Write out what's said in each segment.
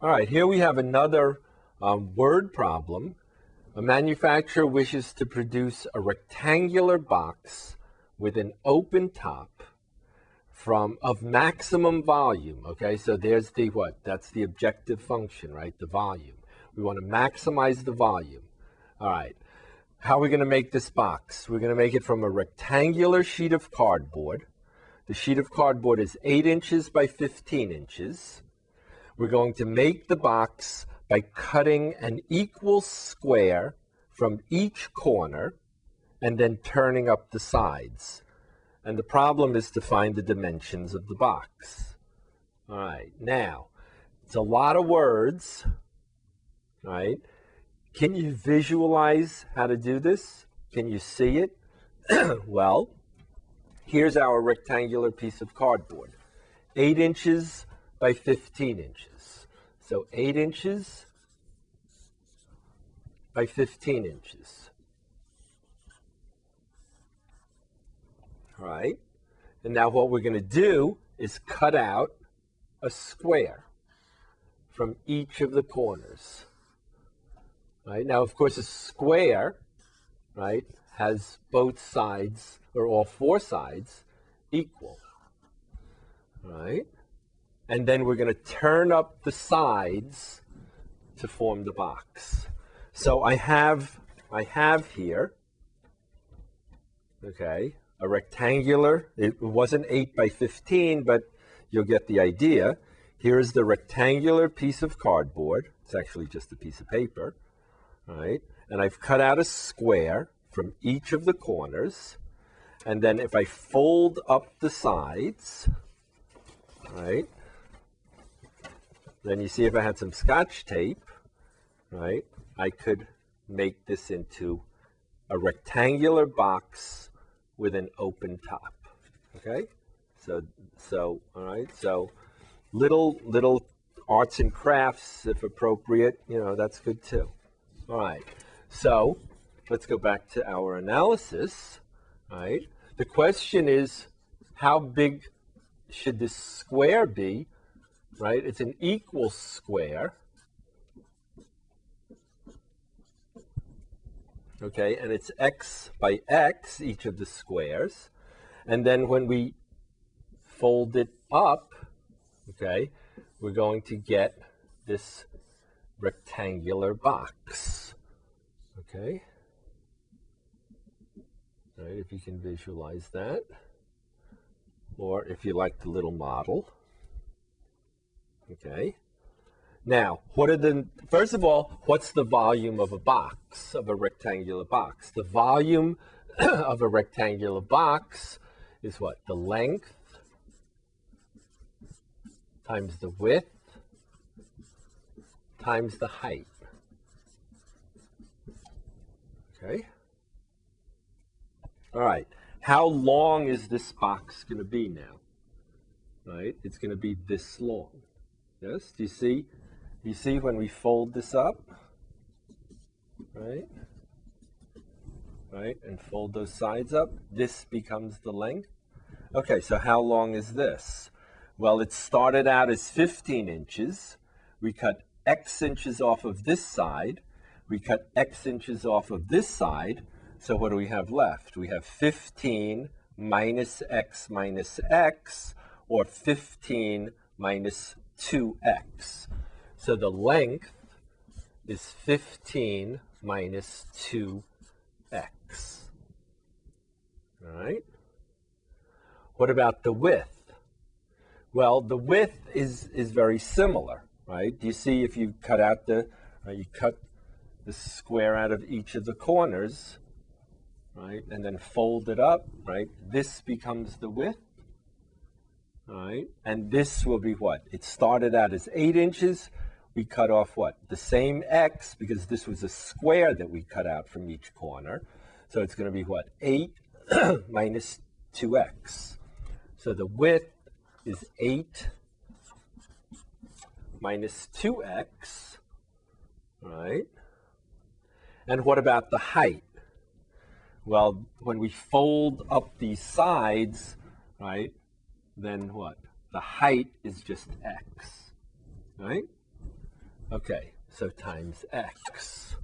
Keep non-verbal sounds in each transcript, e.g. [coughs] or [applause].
All right, here we have another um, word problem. A manufacturer wishes to produce a rectangular box with an open top from of maximum volume. Okay, so there's the what? That's the objective function, right? The volume. We want to maximize the volume. All right. How are we going to make this box? We're going to make it from a rectangular sheet of cardboard. The sheet of cardboard is 8 inches by 15 inches. We're going to make the box by cutting an equal square from each corner and then turning up the sides. And the problem is to find the dimensions of the box. All right, now, it's a lot of words, right? Can you visualize how to do this? Can you see it? [clears throat] well, here's our rectangular piece of cardboard. 8 inches by 15 inches. So 8 inches by 15 inches. All right? And now what we're going to do is cut out a square from each of the corners. Right? Now, of course, a square, right, has both sides, or all four sides, equal. Right? And then we're going to turn up the sides to form the box. So I have, I have here, okay, a rectangular, it wasn't 8 by 15, but you'll get the idea. Here is the rectangular piece of cardboard. It's actually just a piece of paper, right? And I've cut out a square from each of the corners. And then if I fold up the sides, right, then you see if I had some scotch tape, right, I could make this into a rectangular box with an open top. Okay? So, so, all right, so little, little arts and crafts, if appropriate, you know, that's good too. All right, so let's go back to our analysis, right? The question is, how big should this square be, right? It's an equal square, okay, and it's x by x, each of the squares. And then when we fold it up, okay, we're going to get this rectangular box, okay? Right, if you can visualize that, or if you like the little model, okay? Now, what are the, first of all, what's the volume of a box, of a rectangular box? The volume [clears throat] of a rectangular box is what? The length times the width times the height. Okay? All right. How long is this box going to be now? Right? It's going to be this long. Yes? Do you see? You see when we fold this up, right? Right, and fold those sides up, this becomes the length. Okay, so how long is this? Well, it started out as 15 inches. We cut X inches off of this side. We cut X inches off of this side. So what do we have left? We have 15 minus X minus X, or 15 minus 2X. So the length is 15 minus 2x. All right? What about the width? Well, the width is, is very similar, right? Do you see if you cut out the, uh, you cut the square out of each of the corners, right? And then fold it up, right? This becomes the width, right? And this will be what? It started out as eight inches, we cut off what? The same x, because this was a square that we cut out from each corner. So it's going to be what? 8 [clears throat] minus 2x. So the width is 8 minus 2x, right? And what about the height? Well, when we fold up these sides, right, then what? The height is just x, right? Okay, so times x.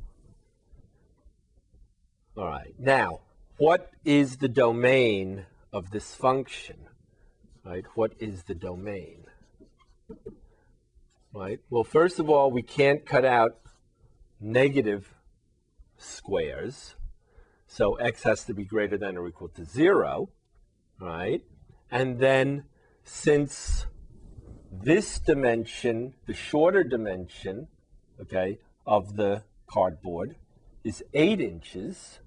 All right, now, what is the domain of this function? Right, what is the domain? Right, well, first of all, we can't cut out negative squares. So x has to be greater than or equal to 0, right? And then since this dimension, the shorter dimension, okay, of the cardboard is 8 inches,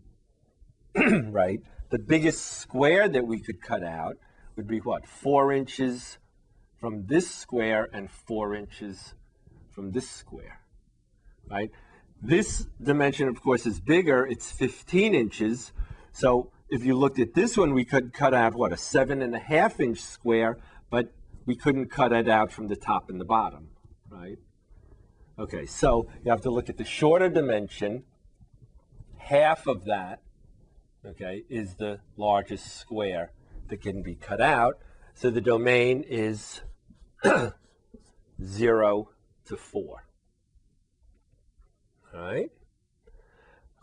[clears throat] right? The biggest square that we could cut out would be what? 4 inches from this square and 4 inches from this square, right? This dimension, of course, is bigger. It's 15 inches. So if you looked at this one, we could cut out, what, a seven and a half inch square, but we couldn't cut it out from the top and the bottom, right? Okay, so you have to look at the shorter dimension. Half of that, okay, is the largest square that can be cut out. So the domain is [coughs] 0 to 4. All right?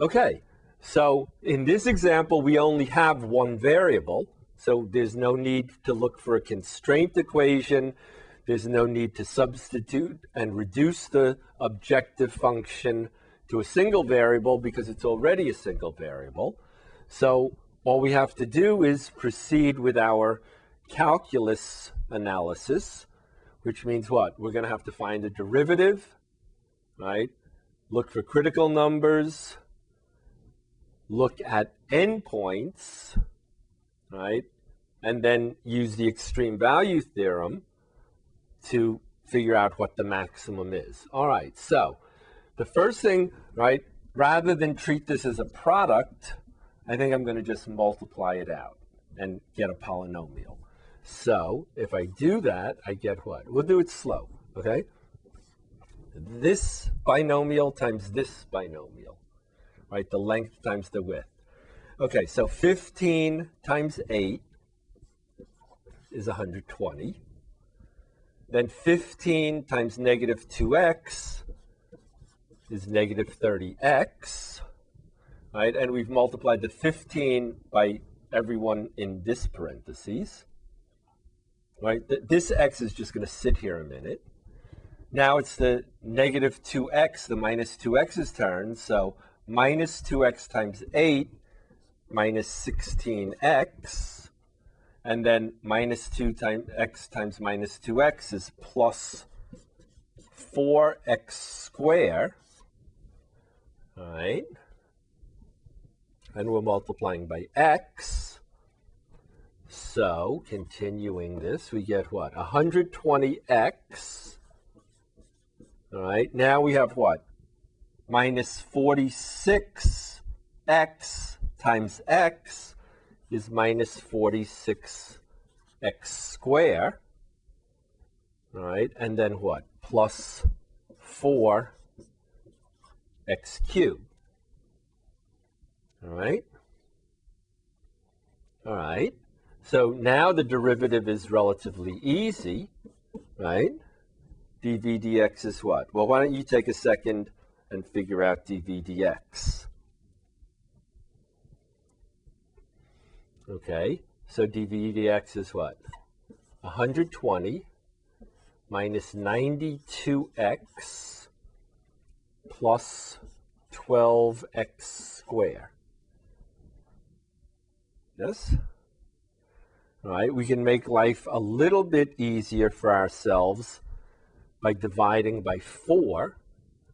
Okay, so in this example, we only have one variable, so there's no need to look for a constraint equation. There's no need to substitute and reduce the objective function to a single variable because it's already a single variable. So all we have to do is proceed with our calculus analysis, which means what? We're going to have to find a derivative, right? look for critical numbers, look at endpoints, right? And then use the extreme value theorem to figure out what the maximum is. All right, so the first thing, right, rather than treat this as a product, I think I'm going to just multiply it out and get a polynomial. So if I do that, I get what? We'll do it slow, okay? this binomial times this binomial, right? The length times the width. Okay, so 15 times 8 is 120. Then 15 times negative 2x is negative 30x, right? And we've multiplied the 15 by everyone in this parentheses, right? This x is just going to sit here a minute. Now it's the negative 2x, the minus 2x's turn. So minus 2x times 8 minus 16x. And then minus 2 times x times minus 2x is plus 4x squared. All right. And we're multiplying by x. So continuing this, we get what? 120x all right, now we have what? Minus 46x times x is minus 46x squared. All right, and then what? Plus 4x cubed. All right? All right. So now the derivative is relatively easy, right? dv dx is what? Well, why don't you take a second and figure out dv dx? Okay, so dv dx is what? 120 minus 92x plus 12x squared. Yes? All right, we can make life a little bit easier for ourselves by dividing by 4.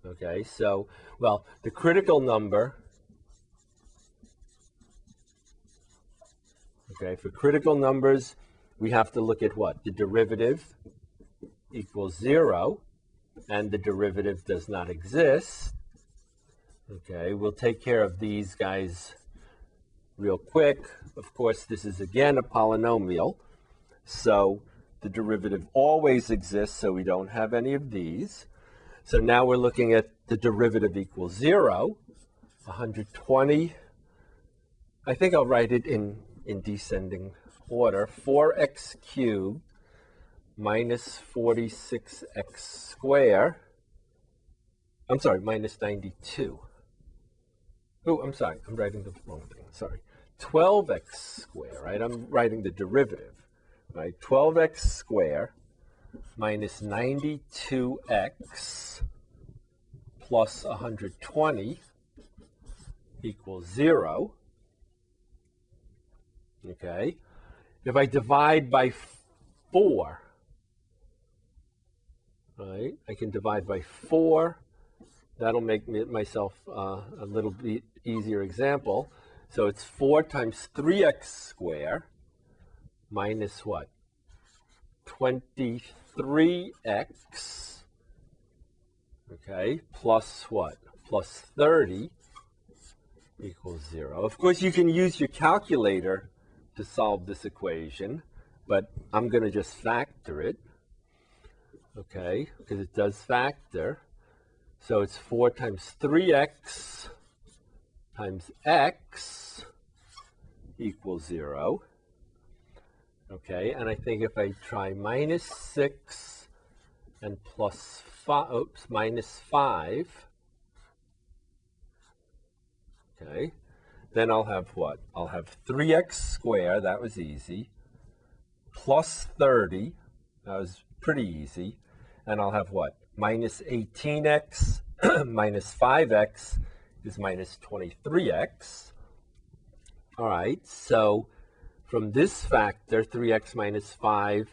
Okay, so, well, the critical number, okay, for critical numbers, we have to look at what? The derivative equals 0, and the derivative does not exist. Okay, we'll take care of these guys real quick. Of course, this is again a polynomial. So the derivative always exists, so we don't have any of these. So now we're looking at the derivative equals 0, 120. I think I'll write it in, in descending order. 4x cubed minus 46x squared I'm sorry, minus 92. Oh, I'm sorry, I'm writing the wrong thing, sorry. 12x squared, right? I'm writing the derivative, right? 12x squared minus 92x plus 120 equals 0. Okay. If I divide by 4, right, I can divide by 4. That'll make me, myself uh, a little bit easier example. So it's 4 times 3x squared minus what? 23x, okay, plus what? Plus 30 equals 0. Of course, you can use your calculator to solve this equation, but I'm going to just factor it, okay, because it does factor. So it's 4 times 3x times x equals 0. Okay, and I think if I try minus 6 and plus 5, oops, minus 5, okay, then I'll have what? I'll have 3x squared, that was easy, plus 30, that was pretty easy, and I'll have what? Minus 18x [clears throat] minus 5x is minus 23x. All right, so from this factor, 3x minus 5,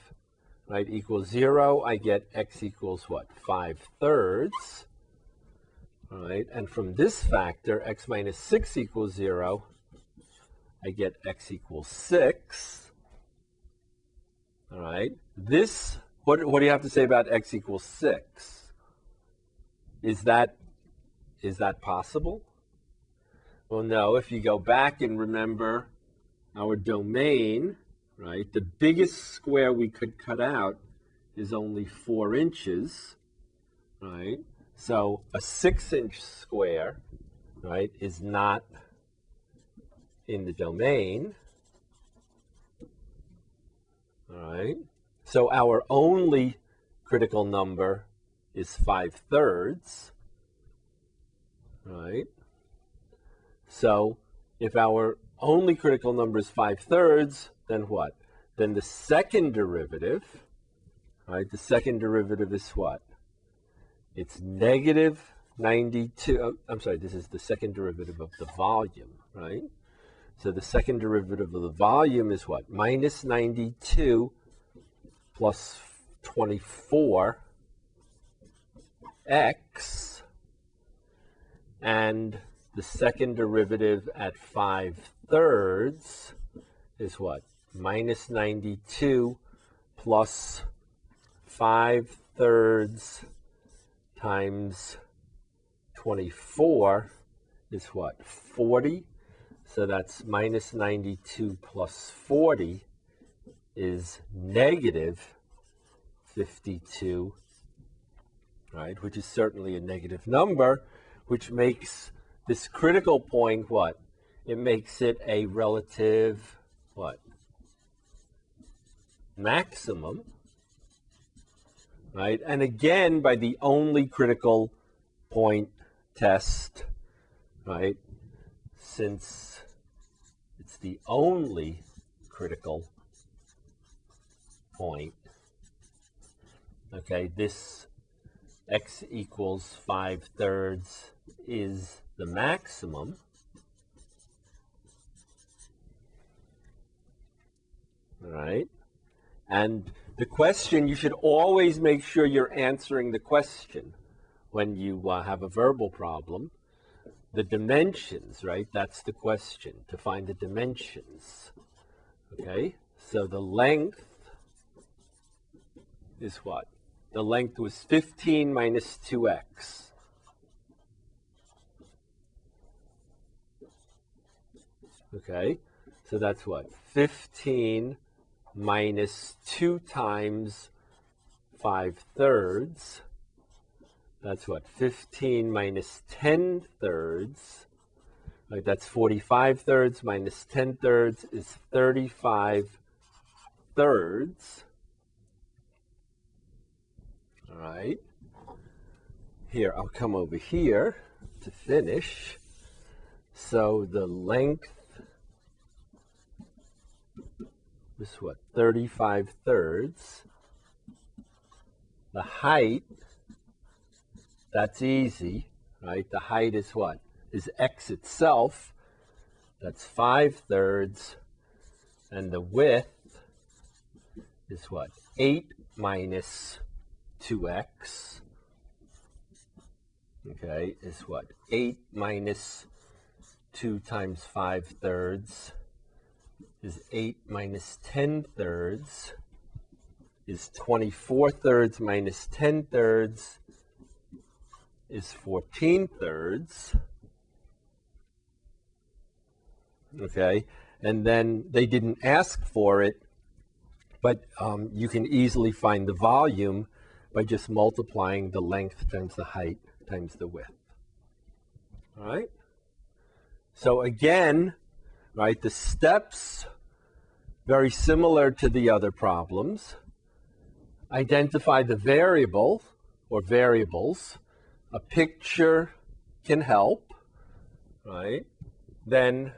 right, equals 0, I get x equals what? 5 thirds. All right, and from this factor, x minus 6 equals 0, I get x equals 6. All right, this, what, what do you have to say about x equals 6? Is that, is that possible? Well, no, if you go back and remember our domain, right, the biggest square we could cut out is only 4 inches, right? So a 6-inch square, right, is not in the domain, all right? So our only critical number is 5 thirds, right? So if our only critical number is 5 thirds, then what? Then the second derivative, right, the second derivative is what? It's negative 92, oh, I'm sorry, this is the second derivative of the volume, right? So the second derivative of the volume is what? Minus 92 plus 24 x and the second derivative at 5 thirds is what? Minus 92 plus 5 thirds times 24 is what? 40. So that's minus 92 plus 40 is negative 52, right? Which is certainly a negative number, which makes this critical point what? It makes it a relative what? Maximum right? And again, by the only critical point test, right? Since it's the only critical point, okay, this x equals 5 thirds is the maximum. right? And the question, you should always make sure you're answering the question when you uh, have a verbal problem. The dimensions, right? That's the question, to find the dimensions. Okay? So the length is what? The length was 15 minus 2x. Okay? So that's what? 15 minus 2 times 5 thirds. That's what? 15 minus 10 thirds. Right, that's 45 thirds minus 10 thirds is 35 thirds. All right. here, I'll come over here to finish. So the length is what, 35 thirds. The height, that's easy, right? The height is what? Is x itself. That's 5 thirds. And the width is what? 8 minus 2x. Okay, is what? 8 minus 2 times 5 thirds is 8 minus 10 thirds is 24 thirds minus 10 thirds is 14 thirds. Okay, and then they didn't ask for it, but um, you can easily find the volume by just multiplying the length times the height times the width. All right? So again, right, the steps very similar to the other problems. Identify the variable or variables. A picture can help, right? Then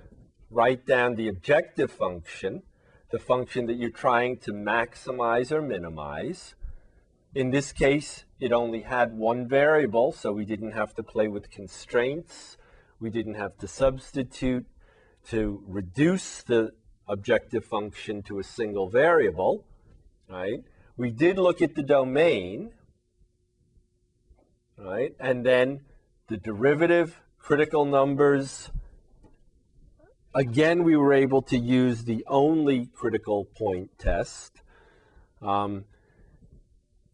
write down the objective function, the function that you're trying to maximize or minimize. In this case, it only had one variable, so we didn't have to play with constraints. We didn't have to substitute to reduce the objective function to a single variable, right? We did look at the domain, right? And then the derivative, critical numbers. Again, we were able to use the only critical point test. Um,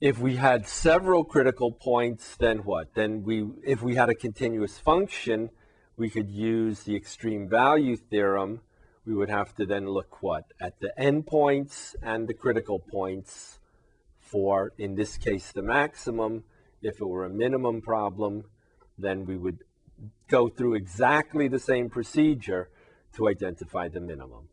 if we had several critical points, then what? Then we, if we had a continuous function, we could use the extreme value theorem we would have to then look what? At the endpoints and the critical points for, in this case, the maximum. If it were a minimum problem, then we would go through exactly the same procedure to identify the minimum.